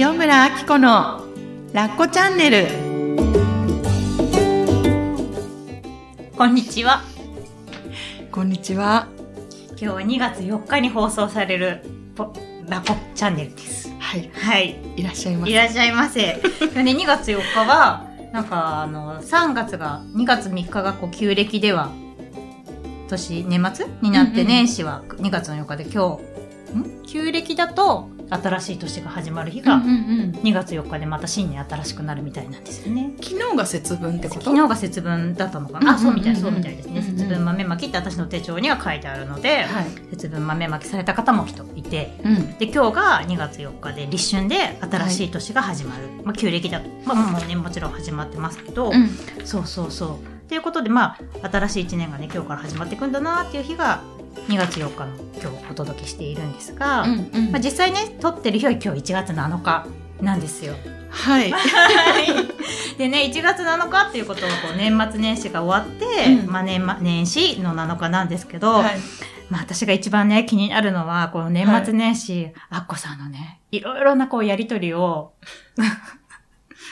塩村あき子のラッコチャンネルこんにちは。こんにちは今日は2月4日に放送されるポラコチャンネルです。はいはい。いらっしゃいますいらっしゃいませ。でね、2月4日は、なんかあの、3月が、2月3日がこう、旧暦では、年、年末になって、うんうん年始は2月の4日で今日、ん？旧暦だと、新しい年が始まる日が、うんうんうん。2月4日でまた新年新しくなるみたいなんですよね。昨日が節分ってこと？昨日が節分だったのかな、あ、そうみたい、そうみたいですね。節分豆まきって私の手帳には書いてあるので、はい、節分豆まきされた方も人いて、うん、で今日が2月4日で立春で新しい年が始まる、まあ旧暦だ。と、まあ、もうねもちろん始まってますけど、うん。そうそうそう。ということでまあ新しい1年がね今日から始まっていくんだなっていう日が2月4日の今日お届けしているんですが、うんうん。まあ、実際ね撮ってる日は今日1月7日なんですよ。はい。でね1月7日っていうことはこう年末年始が終わって、うん。まあ、年末年始の7日なんですけど、はい。まあ私が一番ね気になるのは、この年末年始、アッコさんのね、いろいろなこうやりとりを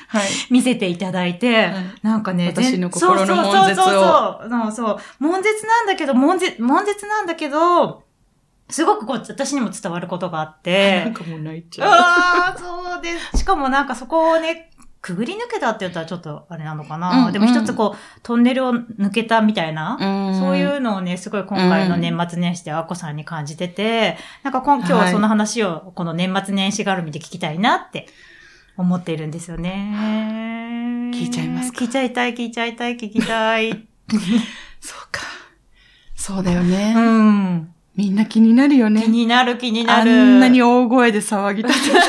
はい。見せていただいて、はい。なんかね、私の心のそう悶絶を。そうそうそう。そうそう。悶絶なんだけど、悶絶、悶絶なんだけど、すごくこう、私にも伝わることがあっなてん、かもう泣いちゃう。ああ、そうです。しかもなんかそこをね、くぐり抜けたって言ったらちょっとあれなのかな。うんうん。でも一つこう、トンネルを抜けたみたいな、うん。そういうのをね、すごい今回の年末年始でアッコさんに感じてて、なんか今今日はその話をこの年末年始絡みで聞きたいなって思っているんですよね。聞いちゃいますか？聞いちゃいたい、聞いちゃいたい、聞きたい。そうかそうだよね、うん。みんな気になるよね気になる気になある。んなに大声で騒ぎ立て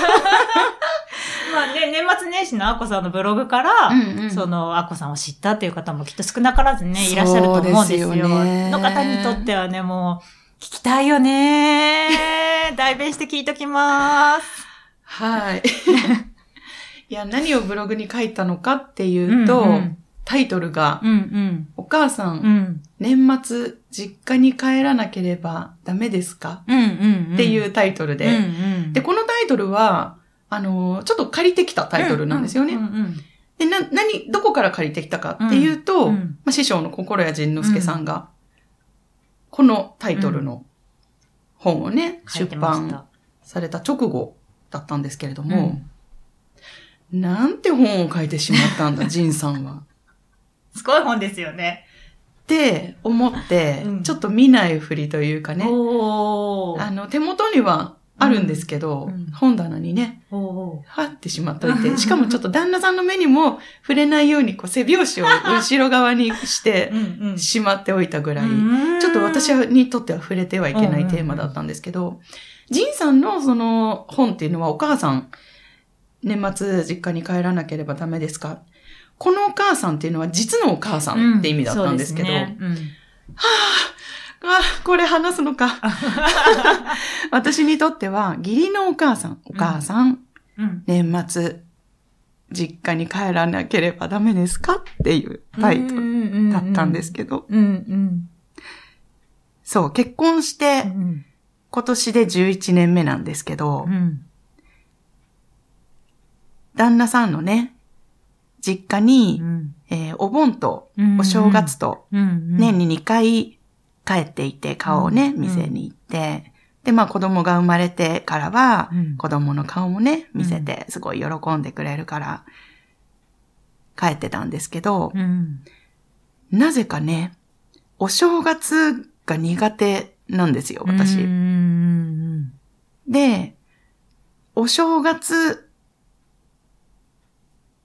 まあね、年末年始のアッコさんのブログから、うんうんそのアッコさんを知ったっていう方もきっと少なからずね、いらっしゃると思うんですよ。すよねの方にとってはね、もう、聞きたいよね。代弁して聞いときます。はい。いや、何をブログに書いたのかっていうと、うんうんタイトルが、うんうん。お母さん、うん。年末、実家に帰らなければダメですか、うんうん。っていううタイトルで、んうん。で、このタイトルは、あのーちょっと借りてきたタイトルなんですよね。うんうんで、な、何、どこから借りてきたかっていうと、うんうんまあ、師匠の心谷仁之助さんが、このタイトルの本をね、書い出版された直後だったんですけれども、なんて本を書いてしまったんだ、仁さんは。すごい本ですよね。って思ってうん、ちょっと見ないふりというかね。あの、手元にはあるんですけど、うんうん本棚にね。はってしまっといて、しかもちょっと旦那さんの目にも触れないように、こう背拍子を後ろ側にして うんうん。しまっておいたぐらい、うんちょっと私にとっては触れてはいけないテーマだったんですけど、ジンさんのその本っていうのはお母さん、年末実家に帰らなければダメですか？このお母さんっていうのは実のお母さんって意味だったんですけど、そうね。うん。あ、これ話すのか。私にとっては義理のお母さん、お母さん、うん。年末、実家に帰らなければダメですか？っていうタイトルだったんですけど。そう、結婚してうん今年で11年目なんですけど、うん。旦那さんのね、実家に、うん。えーお盆とうんお正月とうん。年に2回帰っていて、顔をね、うん見せに行って、で、まあ子供が生まれてからは、うん。子供の顔もね、見せて、すごい喜んでくれるから、帰ってたんですけど、うん。なぜかね、お正月が苦手なんですよ、私。うん。で、お正月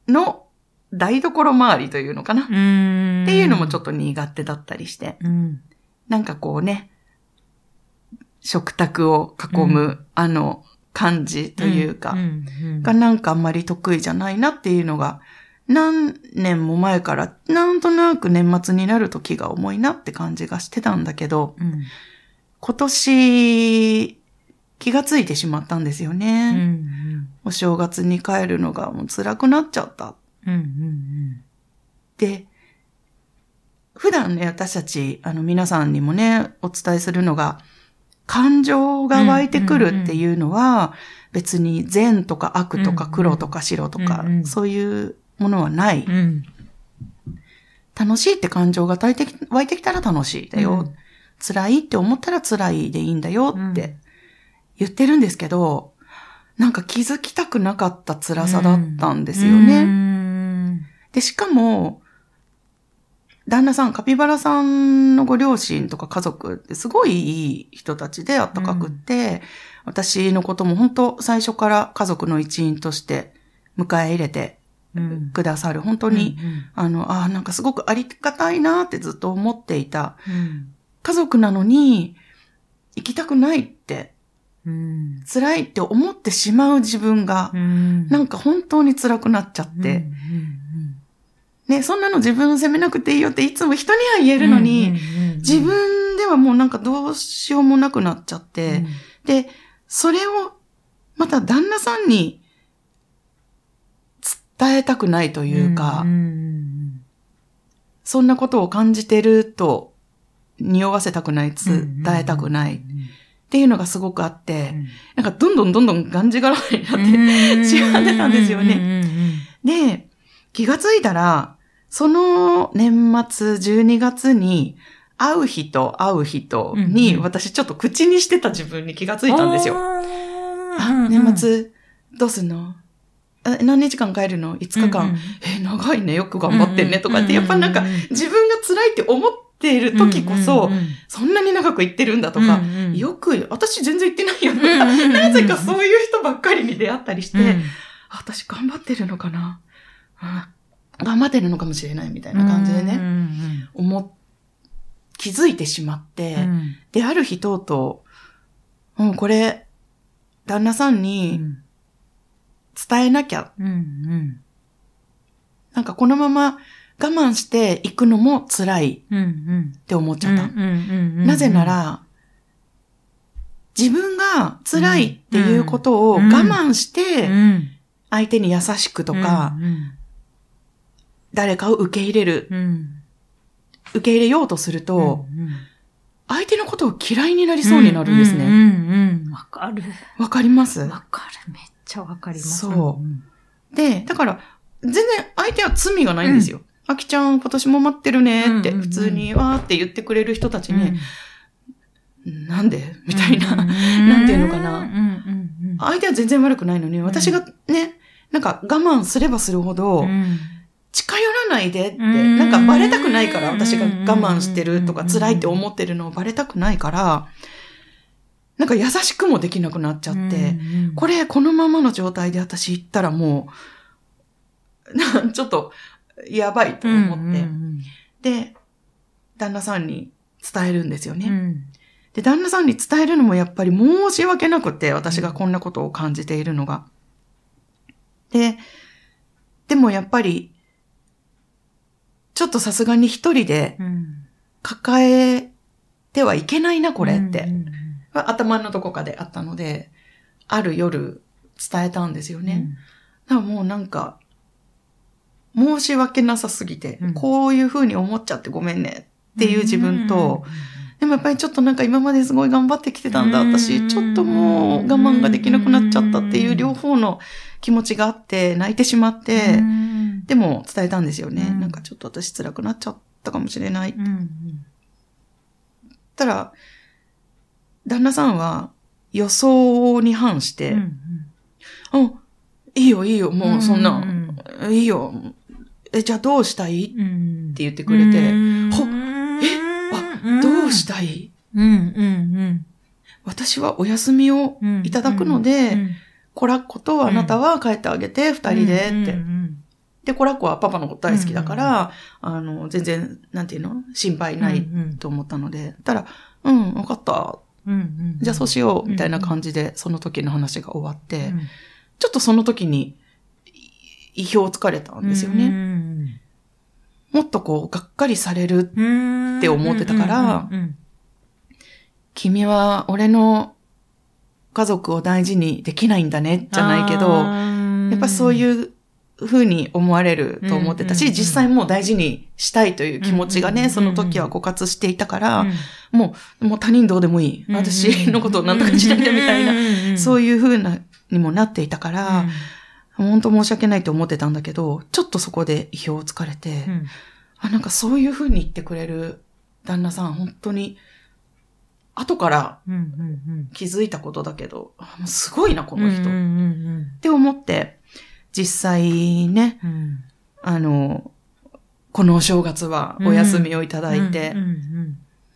の台所周りというのかな、っうん。ていうのもちょっっと苦手だったりして、と、うん。なんかこうね、食卓を囲む、うあの感じというか、がなんかあんまり得意じゃないなっていうのが、何年も前からなんとなく年末になると気が重いなって感じがしてたんだけど、うん。今年気がついてしまったんですようね。んお正月に帰るのがもう辛くなっちゃった。うんうんで、普段ね、私たち、あの皆さんにもね、お伝えするのが、感情が湧いてくるっていうのは、別に善とか悪とか黒とか白とかうんうん、そういうものはない。うん。楽しいって感情が湧いてき湧いてきたら楽しいだよ。うん辛いって思ったら辛いでいいんだよって言ってるんですけど、なんか気づきたくなかった辛さだったんですよね。ね。で、しかも、旦那さん、カピバラさんのご両親とか家族ってすごいいい人たちであったかくって、私のことも本当最初から家族の一員として迎え入れてうん。くださる、本当に、あの、ああ、なんかすごくありがたいなってずっと思っていたうん。家族なのに、行きたくないうん。辛いって思ってしまう自分がう、ん。なんか本当に辛くなっちゃって、うんね、そんなの自分を責めなくていいよっていつも人には言えるのに、うんうんうん自分ではもうなんかどうしようもなくなっちゃって、で、それをまた旦那さんに伝えたくないというか、んんそんなことを感じてると匂わせたくない、うん。伝えたくないっうんていうのがすごくあって、うんなんかどんどんどんどんがんじがらめになって、うん しまってたんですよねね。で、気がついたら、その年末12月に会う人会う人に私ちょっと口にしてた自分に気がついたんですよ。ああ、年。末どうすんの？あ何日間帰るの ?5 日間。うんうんえ、長いね。よく頑張ってんね。とかって、やっぱなんか自分が辛いって思っている時こそ、そんなに長く行ってるんだとか、よく、私全然行ってないよとか、なぜかそういう人ばっかりに出会ったりして、うん。あ私頑張ってるのかな、うん頑張ってるのかもしれないみたいな感じでね、ね。思っ、気づいてしまって、うん。で、ある日とうとう、うん、これ、旦那さんうにん。伝えなきゃ、うんうん。なんかこのまま我慢していくのも辛いって思っちゃった。なぜな、ら、自分が辛いっていうことを我慢して、相手に優しくとか、誰かを受け入れる、受け入れようとすると、相手のことを嫌いになりそうになるんですね。わかる。わかります？わかる。めっちゃわかります。そうで、だから、全然相手は罪がないんですよ。あきちゃん今年も待ってるねって、普通にわーって言ってくれる人たちに、なんで？みたいな。な なんていうのかな。相手は全然悪くないのに、私がね、なんか我慢すればするほど、うん。近寄らないでって、うんなんかバレたくないから、私が我慢してるとかうん辛いって思ってるのをバレたくないから、なんか優しくもできなくなっちゃって、これこのままの状態で私行ったらもう、な ちょっとやばいと思って、うんで、旦那さんに伝えるんですよね。うんで、旦那さんに伝えるのもやっぱり申し訳なくて、私がこんなことを感じているのが。で、でもやっぱり、ちょっとさすがに一人でうん抱えてはいけないな、これって。うん頭のどこかであったので、ある夜伝えたんですよね。うんだからもうなんか、申し訳なさすぎて、うんこういう風に思っちゃってごめんねっていう自分と、でもやっぱりちょっとなんか今まですごい頑張ってきてたんだ、うん私。ちょっともう我慢ができなくなっちゃったっていう両方の気持ちがあって、泣いてしまって、うんでも伝えたんですよね。うんなんかちょっと私辛くなっちゃったかもしれない。うんたら、旦那さんは予想に反して、うんうん、いいよいいよ、もうそんな、うんいいよ。え、じゃあどうしたい？うん。って言ってくれて、うん。ほあ、どうしたい？私はお休みをうん。いただくので、うんコラッコとあなたは帰ってあげて、二人でって。で、コラッコはパパのこと大好きだから、あの、全然、なんていうの？心配ないうんと思ったので、たら、うん、わかった。じゃあそうしよう、みたいな感じで、その時の話が終わって、うん。ちょっとその時に、い意表をつかれたんですよね。うんもっとこう、がっかりされる。うんって思ってたから君は俺の家族を大事にできないんだね、じゃないけど、やっぱそういう風に思われると思ってたし、実際もう大事にしたいという気持ちがね、その時は枯渇していたから、うんもう、もう他人どうでもいい。私のことをなんとかしなきゃみたいな、なそういいう風な、にもなっていたから、本当申し訳ないと思ってたんだけど、ちょっとそこで意表をつかれて、あ、なんかそういう風に言ってくれる旦那さん、本当に、後から気づいたことだけど、あもうすごいな、この人。って思って、実際ね、あの、このお正月はお休みをいただいて、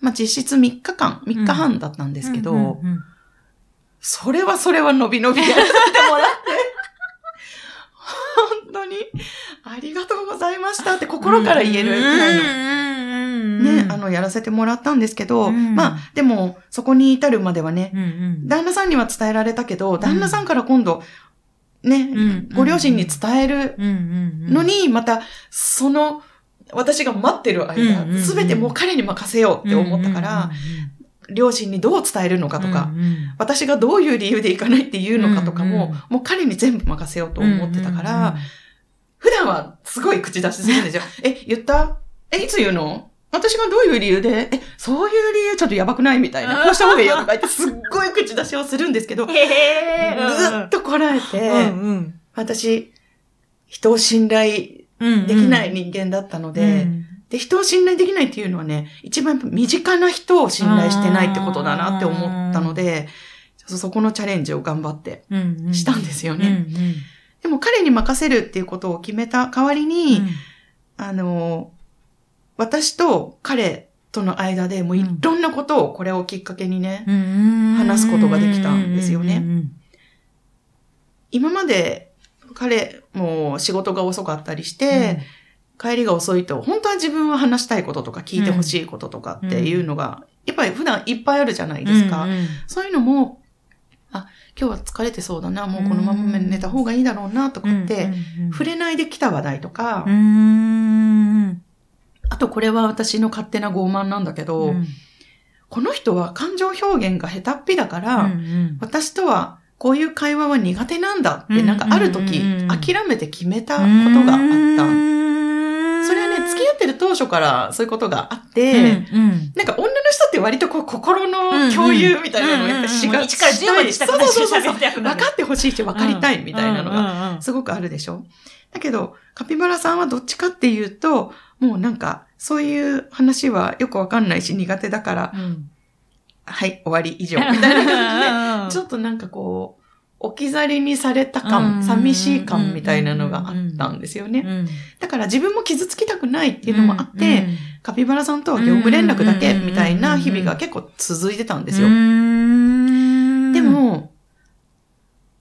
まあ実質3日間、3日半だったんですけど、それはそれは伸び伸びやらせてもらっ当に？ありがとうございましたって心から言えるくらいの、ね、あの、やらせてもらったんですけど、うん。まあ、でも、そこに至るまではね、の旦那さんには伝えられたけど、旦那さんから今度、ね、うんご両親に伝えるのの、に、また、その、私が待ってる間うんうんう、ん。すべてもう彼に任せようって思ったから、両親にどう伝えるのかとか、私がどういう理由で行かないっていうのかとかも、うんうんもう彼に全部任せようと思ってたから、普段はすごい口出しするんですよ。え、言った？え、いつ言うの？私がどういう理由で、え、そういう理由ちょっとやばくない？みたいな。こうした方がいいよとか言ってすっごい口出しをするんですけど、ぐへーっとこらえて、うん私、人を信頼うんできない人間だったので、で、人を信頼できないっていうのはね、一番身近な人を信頼してないってことだなって思ったので、そこのチャレンジを頑張ってしたんですよね。でも彼に任せるっていうことを決めた代わりに、あの、私と彼との間でもういろんなことをこれをきっかけにね、話すことができたんですよね。今まで彼も仕事が遅かったりして、帰りが遅いと、本当は自分は話したいこととか聞いてほしいこととかっていうのが、やっぱり普段いっぱいあるじゃないですか。そういうのも、あ、今日は疲れてそうだな、もうこのまま寝た方がいいだろうなとかって、触れないできた話題とか、あとこれは私の勝手な傲慢なんだけど、この人は感情表現が下手っぴだから、私とはこういう会話は苦手なんだって、なんかある時、諦めて決めたことがあった。当初からそういうことがあって、なんか女の人って割とこう心の共有みたいなのをやっぱしが1から10までしたくないしそうそうそうそう喋りたくなる分かってほしいし分かりたいみたいなのがすごくあるでしょだけど、カピバラさんはどっちかっていうと、もうなんか、そういう話はよくわかんないし苦手だから、はい、終わり以上、みたいな感じで、ちょっとなんかこう、置き去りにされたうん。感、寂しい感みたいなのがあったんですよね。だから自分も傷つきたくないっていうのもあって、カピバラさんとは業務連絡だけみたいな日々が結構続いてたんですよ。でも、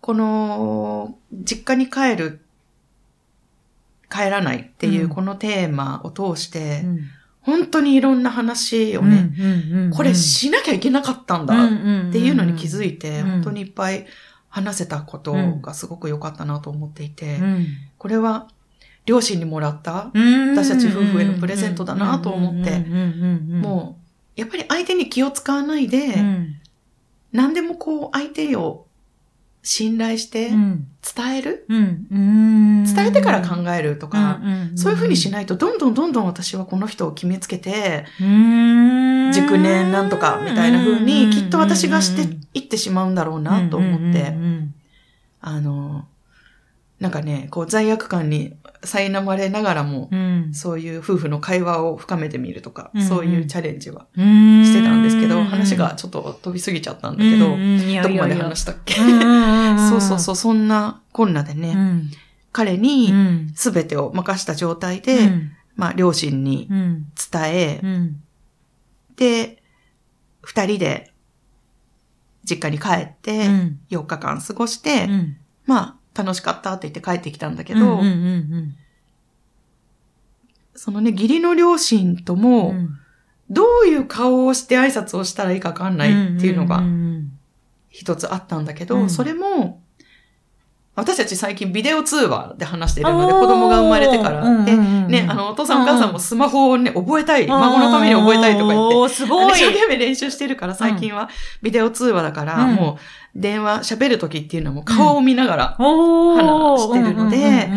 この、実家に帰る、帰らないっていううん。このテーマを通して、本当にいろんな話をね、これしなきゃいけなかったんだっていうのに気づいて、うん。本当にいっぱい話せたことがすごく良かったなと思っていて、これは両親にもらった、私たち夫婦へのプレゼントだなと思ってもう、やっぱり相手に気を使わないで、何でもこう相手を信頼して伝える、伝えてから考えるとか、そういうふうにしないと、どんどんどんどん私はこの人を決めつけて、熟年なんとかみたいな風に、きっと私がしていってしまうんだろうなと思って、あの、なんかね、こう罪悪感に苛まれながらも、そういう夫婦の会話を深めてみるとか、うんうん。そういうチャレンジはししてたんですけど、話がちょっと飛びすぎちゃったんだけど、どこまで話したっけ？そうそうそう、そんなこんなでね、うん。彼に全てを任した状態で、まあ両親にうん。伝え、うん。で、二人で実家に帰って、うん。4日間過ごして、うん。まあ楽しかったって言って帰ってきたんだけけど、うんうんそのね、義理の両親とうも、ん。どういう顔をして挨拶をしたらいいかわかんないっていうのがん。一つあったんだけど、うん。それも、私たち最近ビデオ通話で話してるので、子供が生まれてから。で、ね、あの、お父さんお母さんもスマホをね、覚えたい、孫のために覚えたいとか言って、すごい。一生懸命練習してるから、最近はビデオ通話だから、うん。もう、電話、喋るときっていうのはもう顔を見ながら、話してるので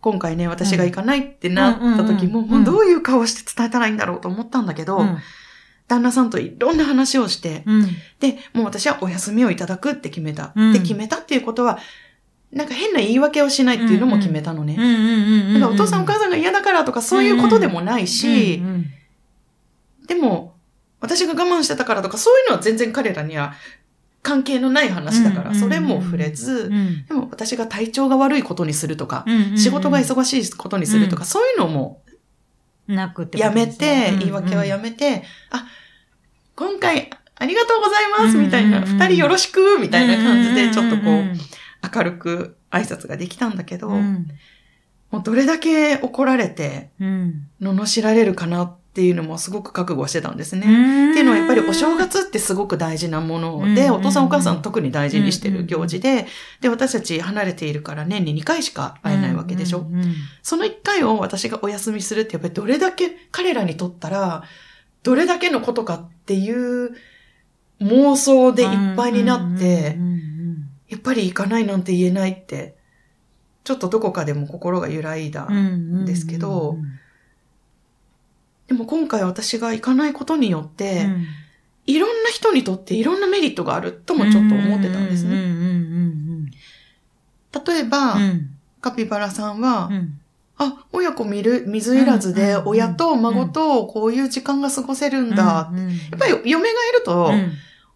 今回ね、私が行かないってなった時も、もうどういう顔して伝えたらいいんだろうと思ったんだけど、うん。旦那さんといろんな話をして、うん。で、もう私はお休みをいただくって決めた。うん。で、決めたっていうことは、なんか変な言い訳をしないっていうのも決めたのね。だからお父さんお母さんが嫌だからとかそういうことでもないし、でも、私が我慢してたからとか、そういうのは全然彼らには関係のない話だから、うんそれも触れず、うんでも私が体調が悪いことにするとか、仕事が忙しいことにするとか、うそういうのもなくってこやめて、言い訳はやめて、あ、今回ありがとうございます、うんみたいな、うん二人よろしく、みたいな感じで、ちょっとこうんう、明るく挨拶ができたんだけど、うん。もうどれだけ怒られて、うん。罵られるかなっていうのもすごく覚悟してたんですね。うん。っていうのはやっぱりお正月ってすごく大事なもので、うん。お父さんお母さん特に大事にしてる行事で、で、私たち離れているから年に2回しか会えないわけでしょ。その1回を私がお休みするってやっぱりどれだけ彼らにとったら、どれだけのことかっていう妄想でいっぱいになってうん、うんうんやっぱり行かないなんて言えないって、ちょっとどこかでも心が揺らいだ。うんうんですけどでも今回私が行かないことによって、うん。いろんな人にとっていろんなメリットがあるともちょっと思ってたんですね。例えば、うんうんカピバラさんは、うん。あ、親子見る、水いらずで、親と孫とこういう時間が過ごせるんだ。やっぱり嫁がいると、うん。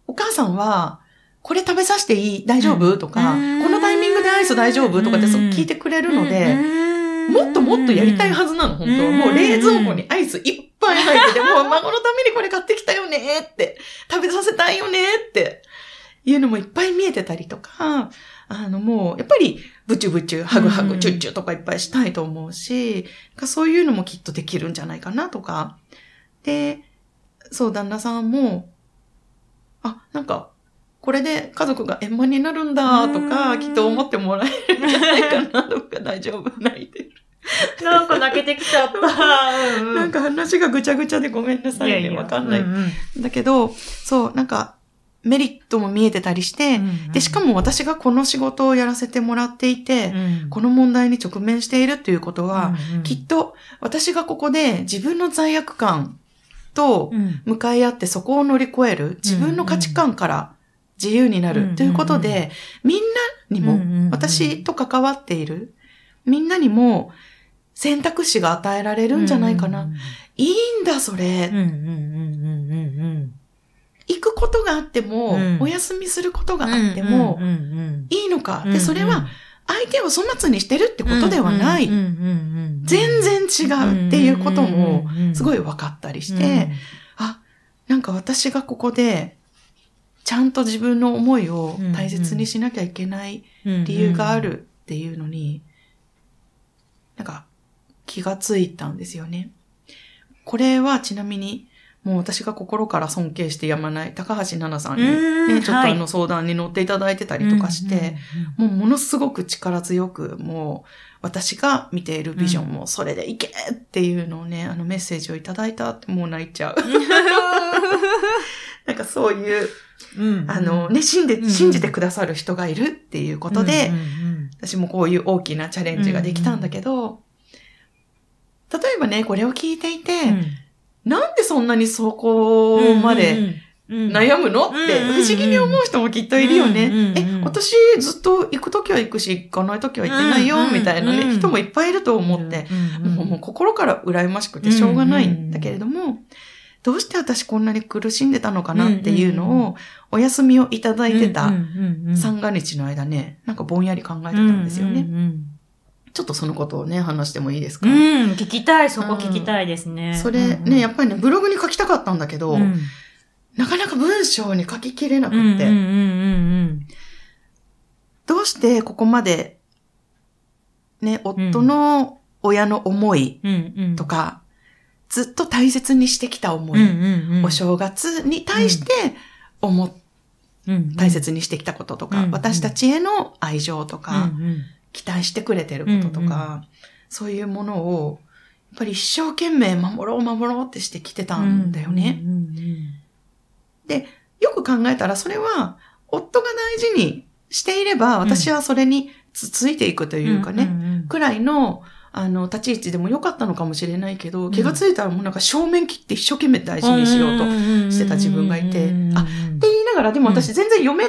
お母さんは、これ食べさせていい？大丈夫、うん。とか、うんこのタイミングでアイス大丈夫？とかってそう聞いてくれるので、もっともっとやりたいはずなの、本当うんもう冷蔵庫にアイスいっぱい入ってて、もう孫のためにこれ買ってきたよねって、食べさせたいよねって、いうのもいっぱい見えてたりとか、あのもう、やっぱり、ブチュブチュ、ハグハグ、うん。チュッチュとかいっぱいしたいと思うし、そういうのもきっとできるんじゃないかなとか。で、そう、旦那さんも、あ、なんか、これで家族が円満になるんだとか、うん。きっと思ってもらえるんじゃないかなとか、大丈夫、泣いてる。なんか泣けてきちゃった。うん。なんか話がぐちゃぐちゃでごめんなさいね。わかんない。うんうん。だけど、そう、なんか、メリットも見えてたりして、で、しかも私がこの仕事をやらせてもらっていて、うん。この問題に直面しているっていうことは、うんうん。きっと私がここで自分の罪悪感とうん。向かい合ってそこを乗り越える、自分の価値観から自由になうんるということで、みんなにも、私と関わっている、みんなにも選択肢が与えられるんじゃないかな。いいんだ、それ。行くことがあっても、うんお休みすることがうん。あってもいいのか。うんで、それは、相手を粗末にしてるってことではない。全然違うっていうことも、すごいい分かったりして、あ、なんか私がここで、ちゃんと自分の思いを大切にしなきゃいけない理由があるっていうのに、なんか気がついたんですよね。これはちなみに、もう私が心から尊敬してやまない高橋奈々さんに、うん。ね、ちょっはい。とあの相談に乗っていただいてたりとかして、もうものすごく力強く、もう私が見ているビジョンもそれでいけっていうのをね、あのメッセージをいただいたってもう泣いちゃう。な んかそういう、うんあのね、信じうん信じてくださる人がいるっていうことで、私もこういう大きなチャレンジができたんだけど、例えばね、これを聞いていて、うん。なんでそんなにそこまで悩むの？ってうん不思議に思う人もきっといるよね。え、私ずっと行くときは行くし、行かないときは行ってないよ、みたいなね、人もいっぱいいると思って、もう心から羨ましくてしょうがないんだけれども、どうして私こんなに苦しんでたのかなっていうのを、お休みをいただいてた三が日の間ね、なんかぼんやり考えてたんですよね。ちょっとそのことをね、話してもいいですか、うんうん聞きたい、そこ聞きたいですね。それね、やっぱりね、ブログに書きたかったんだけど、うん。なかなか文章に書ききれなくって、どうしてここまで、ね、夫の親の思いとか、ずっと大切にしてきた思い、うんうんうん。お正月に対して思っうん大切にしてきたこととか、うん私たちへの愛情とか、うんうん。期待してくれてることとか、そういうものを、やっぱり一生懸命守ろう守ろうってしてきてたんだよね。うんうんよく考えたらそれは、夫が大事にしていれば、私はそれにつついていくとうんいうかね、んん。くらいの、あの、立ち位置でも良かったのかもしれないけど、気がついたらもうなんか正面切って一生懸命大事にしようとしてた自分がいて、あ、って言いながら、でも私全然嫁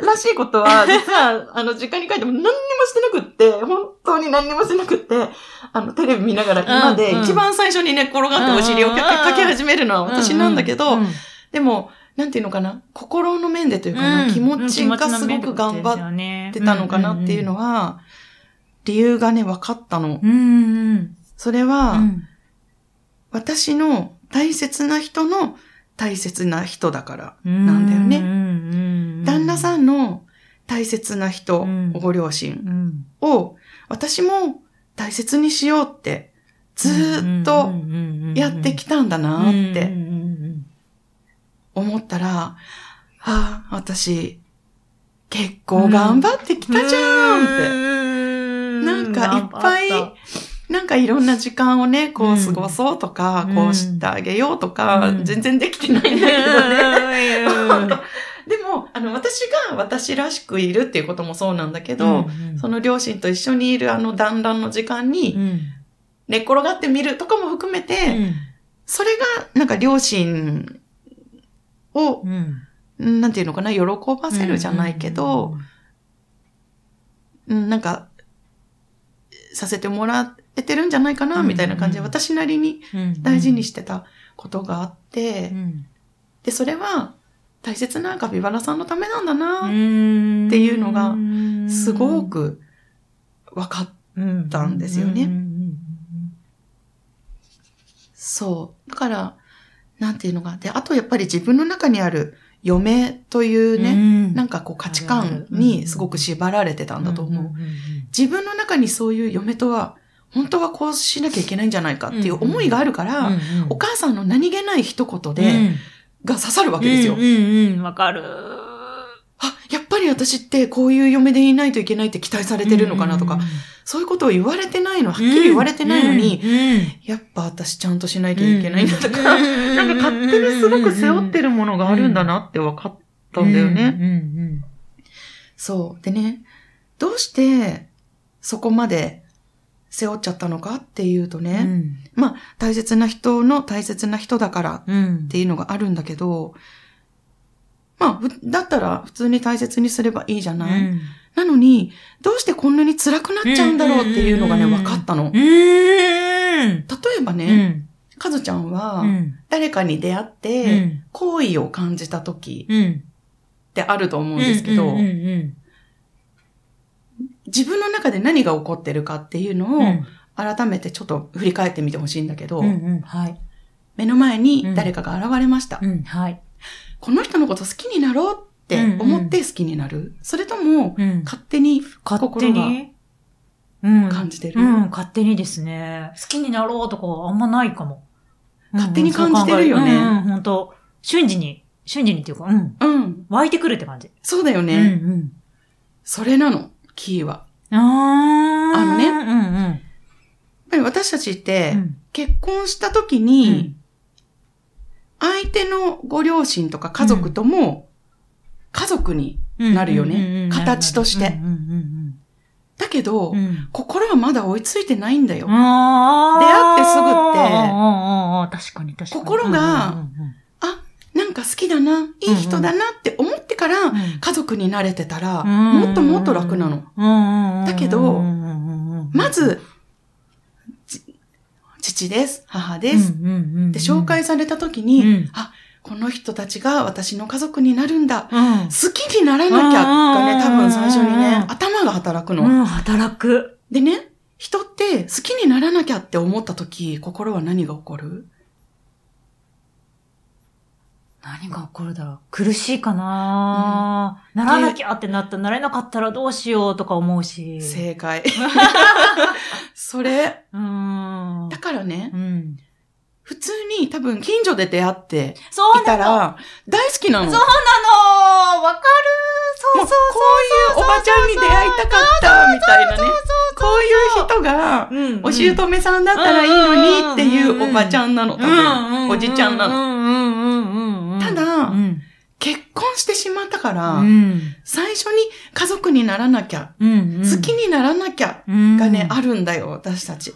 らしいことは、実は、あの、実家に帰っても何にもしてなくって、本当に何にもしてなくって、あの、テレビ見ながら今で一番最初に寝っ転がってお尻をかけ始めるのは私なんだけど、でも、なんていうのかな、心の面でというかな、気持ちがすごく頑張ってたのかなっていうのは、理由がね、分かったの。それは、私の大切な人の大切な人だからなんだよね。旦那さんの大切な人、ご両親を私も大切にしようってずっとやってきたんだなって思ったら、はあ、私結構頑張ってきたじゃんって。いっぱいなんかいろんな時間をね、こう過ごそうとか、うん、こうしてあげようとか、うん、全然できてないんだけどね。でも、あの、私が私らしくいるっていうこともそうなんだけど、うんうん、その両親と一緒にいるあの団らんの時間に、寝っ転がってみるとかも含めて、それがなんか両親を、なんていうのかな、喜ばせるじゃないけど、なんか、させてもらえてるんじゃないかな、みたいな感じで、私なりに大事にしてたことがあって、で、それは大切なカピバラさんのためなんだな、っていうのが、すごく分かったんですよね。そう。だから、なんていうのが、で、あとやっぱり自分の中にある嫁というね、なんかこう価値観にすごく縛られてたんだと思う。自分の中にそういう嫁とは、本当はこうしなきゃいけないんじゃないかっていう思いがあるから、うんうん、お母さんの何気ない一言で、うん、が刺さるわけですよ。うんうんうん、わかる。ぱり私ってこういう嫁でいないといけないって期待されてるのかなとか、うんうん、そういうことを言われてないの、はっきり言われてないのに、うん。うん、やっぱ私ちゃんとしなきゃいけないんだとか、うん、なんか勝手にすごく背負ってるものがあるんだなって分かったんだよね。そう。でね、どうしてそこまで背負っちゃったのかっていうとね、うん、まあ大切な人の大切な人だからっていうのがあるんだけど、うん、まあだったら普通に大切にすればいいじゃない、うん、なのに、どうしてこんなに辛くなっちゃうんだろうっていうのがね、分かったの。例えばね、かずちゃんは誰かに出会って好意を感じた時ってあると思うんですけど、自分の中で何が起こってるかっていうのを、改めてちょっと振り返ってみてほしいんだけど、うんうん。はい、目の前に誰かが現れました、うん。はい、この人のこと好きになろうって思って好きになる、うんうん、それとも、勝手に心が感じてる、うん、うん、勝手にですね。好きになろうとかあんまないかも。勝手に感じてるよね。うん、うん、本当瞬時に、瞬時にっていうか、うん。うん。湧いてくるって感じ。そうだよね。うんうん。それなの、キーは。あー。あのねうんうん。やっぱり私たちって、結婚した時に、相手のご両親とか家族とも、家族になるよね。形として。だけど、心はまだ追いついてないんだよ。出出会ってすぐって。心があ、なんか好きだな、いい人だなって思ってから、家族に慣れてたら、もっともっと楽なの。だけどま、ず、ち父です、母です。で、紹介された時に、うんあ、この人たちが私の家族になるんだ。うん好きにならなきゃがね、多分最初にね、頭が働くの。うん、働く。でね、人って好きにならなきゃって思った時、心は何が起こる？何が？起こるだろう苦しいかな、ならなきゃってなったら、なれなかったらどうしようとか思うし。正解。それ、うん。だからねう、ん。普通に多分近所で出会ってそういたら、大好きなの。そうなのわかるそうそうそうこういうおばちゃんに出会いたかった、みたいなね。こういう人が、うんお姑さんだったらいいのにっていうおばちゃんなの、多分。おじちゃんなの。のただうん結婚してしまったから、うん。最初に家族にならなきゃ、うん。好きにならなきゃにがね、あるんだよ、私たち。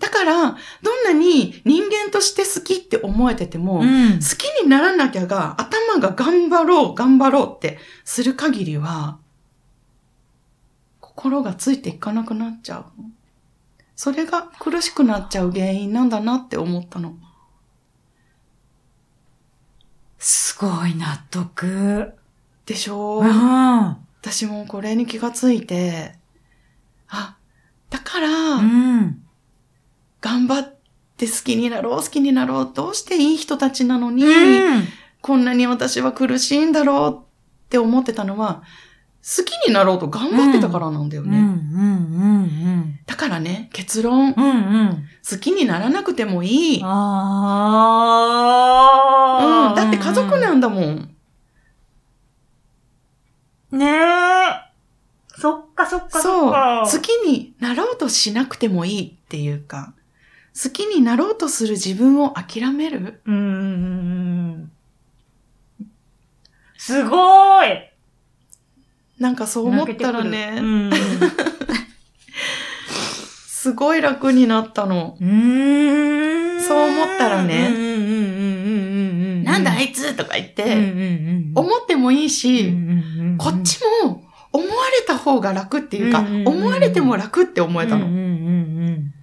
だから、どんなに人間として好きって思えてても、うん。好きにならなきゃが、頭が頑張ろう、頑張ろうってする限りは、心がついていかなくなっちゃう。それが苦しくなっちゃう原因なんだなって思ったの。すごい納得。でしょ？うん。私もこれに気がついて、あ、だから、うん。頑張って好きになろう、好きになろう、どうしていい人たちなのに、うん。こんなに私は苦しいんだろうって思ってたのは、好きになろうと頑張ってたからなんだようん。ね。うん。だからね、結論、うん。うん。好きにならなくてもいい。ああ。うん、だって家族なんだもん。ねえ。そっかそっかそそう。っか。好きになろうとしなくてもいいっていうか、好きになろうとする自分を諦めるうーん。すごいなんかそう思ったらね、うん。すごい楽になったの。う。そう思ったらねうんうんうんうんうんうん。なんだあいいつとか言っうんて、うんうん。思ってもいいし、うんうんうんこっちも思われた方が楽っていうか、うんうんうん思われても楽って思えたの。うんうんうん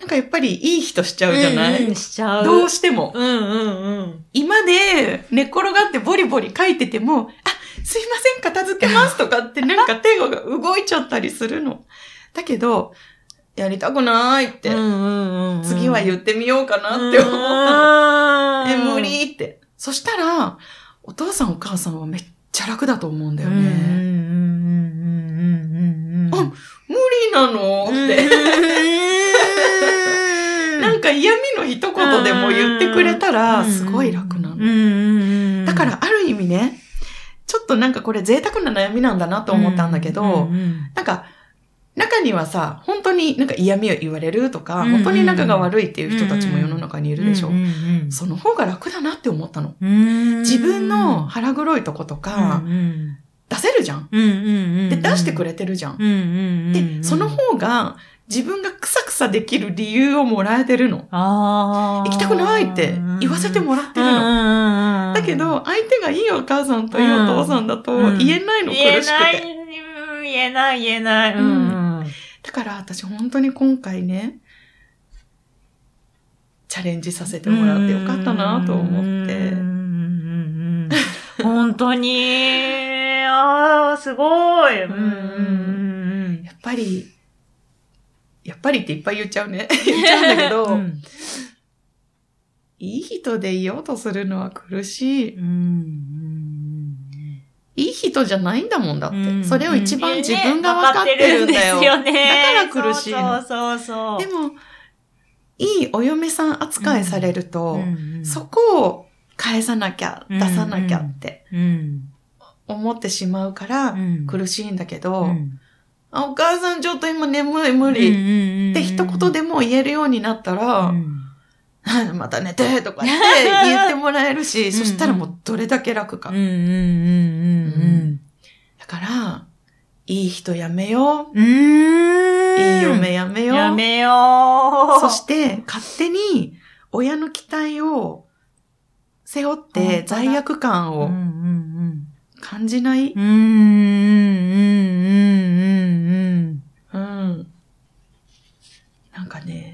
なんかやっぱりいい人しちゃう。うんじゃない、うんしちゃう。どうしても。うんうんうん。今で寝っ転がってボリボリ書いてても、あ、すいません、片付けますとかってなんか手が動いちゃったりするの。だけど、やりたくないって。次は言っってみようかなって思ったの。たえ、無理って。そしたら、お父さんお母さんはめっちゃ楽だと思うんだよね。あ無理なのって。なんか嫌味の一言でも言ってくれたら、すごい楽なの。だから、ある意味ね、ちょっとなんかこれ贅沢な悩みなんだなと思ったんだけど、なんか、中にはさ、本当になんか嫌味を言われるとか、うん本当に仲が悪いっていう人たちも世の中にいるでしょ。うんうんその方が楽だなって思ったの？うん自分の腹黒いとことか、うん出せるじゃん。で、出してくれてるじゃん。で、その方が自分がクサクサできる理由をもらえてるの。行きたくないって言わせてもらってるの。のだけ、ど、相手がいいお母さんといいお父さんだとうん言えないの、苦しくない、て。うん言えない、言えない。うんうん。だから私本当に今回ね、チャレンジさせてもらってよかったなと思って。本当に、ああ、すごい。うんうんやっぱり、やっぱりっていっぱい言っちゃうね。言っちゃうんだけど、うんいい人でいようとするのは苦しい。うんうんいい人じゃないんだもんだって。うん。それを一番自分が分かってるんだよ。よね。だから苦しいの。そうそうそう。でも、いいお嫁さん扱いされると、うんそこを返さなきゃ、うん出さなきゃってうん思ってしまうからうん。苦しいんだけど、うん。あお母さんちょっと今眠い無理。って一言でも言えるようになったら、うん また寝てとか言って言ってもらえるし、んそしたらもうどれだけ楽か。うんうんうんだから、いい人やめよう。いい嫁やめよう。やめよう。そして、勝手に親の期待を背負って罪悪感をん感じない？うん。うんうんうんうん。なんかね、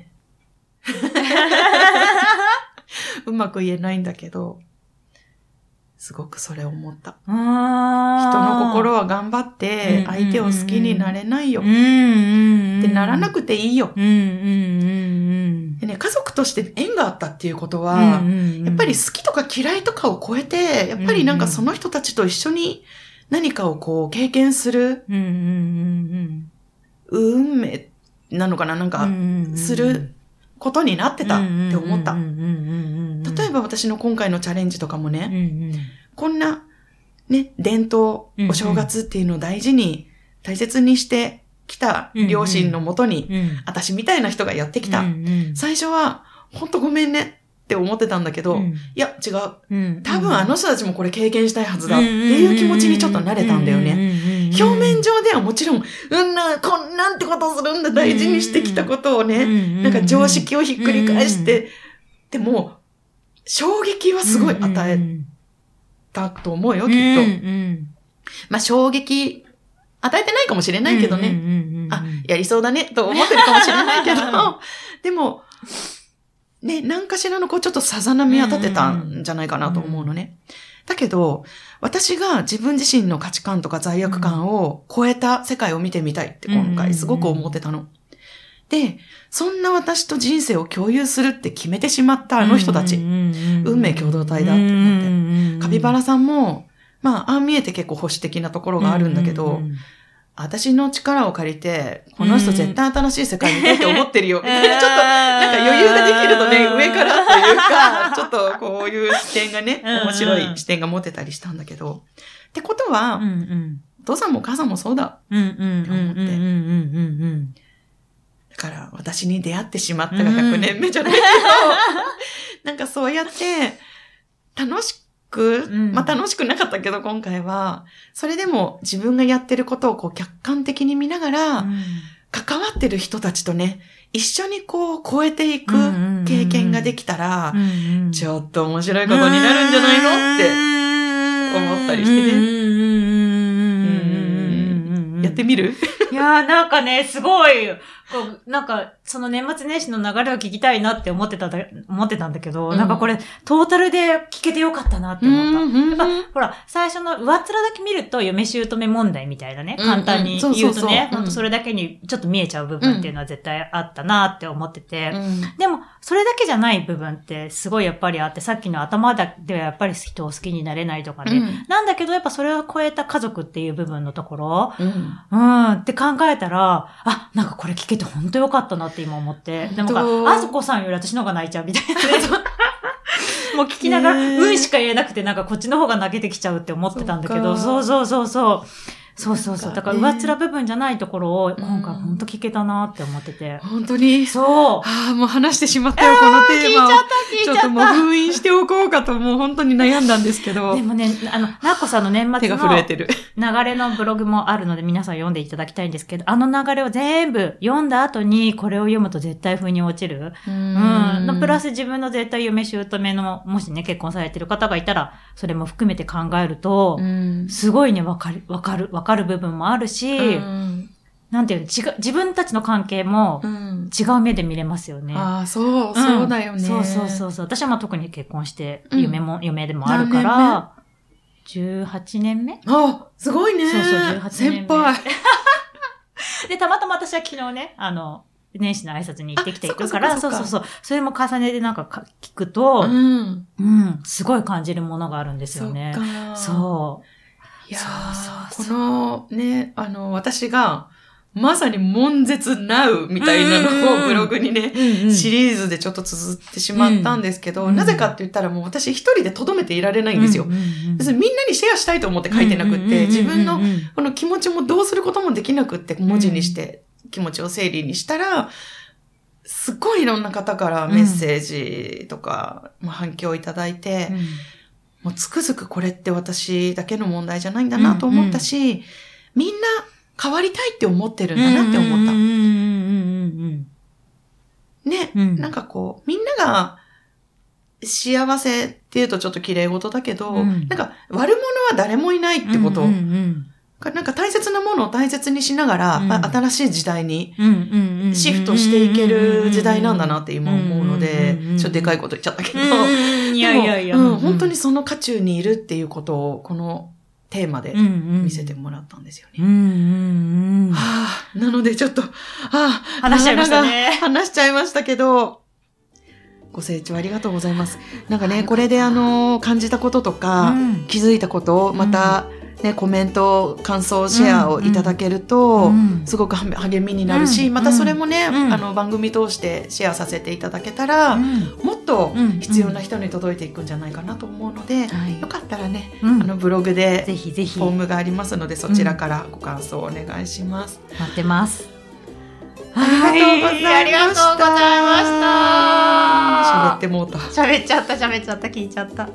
うまく言えないんだけど、すごくそれ思った。うん。人人の心は頑張ってうん相手を好きになれないよ。ってならなくくていいよ。でね、家族として縁があったっていうことうん。は、うんやっぱり好きとか嫌いとかを超えて、やっぱりなんかその人たちと一緒に何かをこう経験する運命なのかななんかん。することになってたって思ったうん。うんうんうん。例えば私の今回のチャレンジとかもうんうね、ん。こんなね、伝統うんう、んお正月っていうのを大事に、大切にしてきた両親のもとに、うん。私みたいな人がやってきた。うんうん最初は、ほんとごめんね。って思ってたんだけど、うんいや、違う。うん多分あの人たちもこれ経験したいはずだっていう気持ちにちょっと慣れたんだよね。ね表面上ではもちろん、うんな、こんなんてことをするんだ、大事にしてきたことをね、なんか常識をひっくり返して、でも、衝撃はすごい与えたと思うよ、きっと。まあ、衝撃、与えてないかもしれないけどね。ねあ、やりそうだね、と思ってるかもしれないけど、でも、ね、何かしらのこう、ちょっとさざ波は立てたんじゃないかなと思うのね。だけど、私が自分自身の価値観とか罪悪感を超えた世界を見てみたいって今回すごく思ってたの。で、そんな私と人生を共有するって決めてしまったあの人たち、運命共同体だって思って。カピバラさんも、まあ、ああ見えて結構保守的なところがあるんだけど、私の力を借りて、この人絶対新しい世界にいたいって思ってるよ。みたいな、ちょっと、なんか余裕ができるとね、上からというか、ちょっとこういう視点がね、面白い視点が持てたりしたんだけど。ってことは、うんうんお父さんもお母さんもそうだ。うんうんうんうんうんうんだから、私に出会ってしまったが100年目じゃないけど、なんかそうやって、楽しく、うん。まあ楽しくなかったけど今回は、それでも自分がやってることをこう客観的に見ながら、関わってる人たちとね、一緒にこう超えていく経験ができたら、ちょっと面白いことになるんじゃないの？って思ったりしてね。ねやってみるいやーなんかね、すごい、こう、なんか、その年末年始の流れを聞きたいなって思ってただ、思ってたんだけど、うん。なんかこれ、トータルで聞けてよかったなって思った。うんやっぱ、ほら、最初の上っ面だけ見ると、嫁姑問題みたいなね、うん簡単に言うとね、ほんとそれだけにちょっと見えちゃう部分っていうのは絶対あったなって思ってて、うん。でも、それだけじゃない部分ってすごいやっぱりあって、さっきの頭だではやっぱり人を好きになれないとかね。うん。なんだけど、やっぱそれを超えた家族っていう部分のところ、うん。うん、って考えたら、あ、なんかこれ聞けて本当よかったなって今思って。でもあずこさんより私の方が泣いちゃうみたいなね。もう聞きながら、うんしか言えなくて、なんかこっちの方が泣けてきちゃうって思ってたんだけど、そうそうそうそう。そうそうそう。だからね上っ面部分じゃないところを今回うん本当聞けたなって思ってて。本当に？そう。ああ、もう話してしまったよ、このテーマを。聞いちゃったちょっともう封印しておこうかと、もう本当に悩んだんですけどで、もね、あの、なっこさんの年手末のが震えてる。流れのブログもあるので皆さん読んでいただきたいんですけど、あの流れを全部読んだ後にこれを読むと絶対風に落ちる。ううん。のプラス自分の絶対嫁姑の、もしね、結婚されてる方がいたら、それも含めて考えると、うんすごいね、わかる、わかる、わかる部分もあるし、うんなんていうの、違う、自分たちの関係もうん違う目で見れますよね。ああ、そう、そうだよね。そうそうそうそう。私はまあ特に結婚して、うん嫁も、嫁でもあるから、18年目あ、すごいね。そうそう18年先目輩。で、たまたま私は昨日ね、あの、年始の挨拶に行ってきているから、あそうそうそう。それも重ねてなんかか聞くと、うん。うん、すごい感じるものがあるんですよね。そっか。そいやーそうこのね、あの、私が、まさに悶絶なうみたいなのをブログにね、う。シリーズでちょっと綴ってしまったんですけど、うんなぜかって言ったらもう私一人で留めていられないんですよ。うんうんうん別にみんなにシェアしたいと思って書いてなくって、自分のこの気持ちもどうすることもできなくって文字にして気持ちを整理にしたら、すっごいいろんな方からメッセージとか、まあ反響いただいて、うんもうつくづくこれって私だけの問題じゃないんだなと思ったし、みんな変わりたいって思ってるんだなって思った。うんうんうんうんね、うん。なんかこう、みんなが幸せっていうとちょっと綺麗事だけど、うん。なんか悪者は誰もいないってこと、うんうんなんか大切なものを大切にしながら、うんあ新しい時代にうんうんうんうんシフトしていける時代なんだなって今思うのでうんうんうんうん、ちょっとでかいこと言っちゃったけど、うんうんいやいやいや。うん、本当にその渦中にいるっていうことを、このテーマで見見せてもらったんですよね。なのでちょっと、はあ、話しちゃいましたね話しちゃいましたけど、ご清聴ありがとうございます。なんかね、これであの、感じたこととか、うん気づいたこと、また、ね、コメント、感想、シェアをいただけると、うん。すごくは励みになるし、うん。またそれもね、うん。あの、番組通してシェアさせていただけたら、うん。もっとうん必要な人に届いていくんじゃないかなと思うので、はい。よかったらね、うん。あの、ブログでぜひぜひ。フォームがありますので、そちらからご感想をお願いします。待ってます。はい。ありがとうございました。喋ってもうた。喋っちゃった喋っちゃった聞いちゃった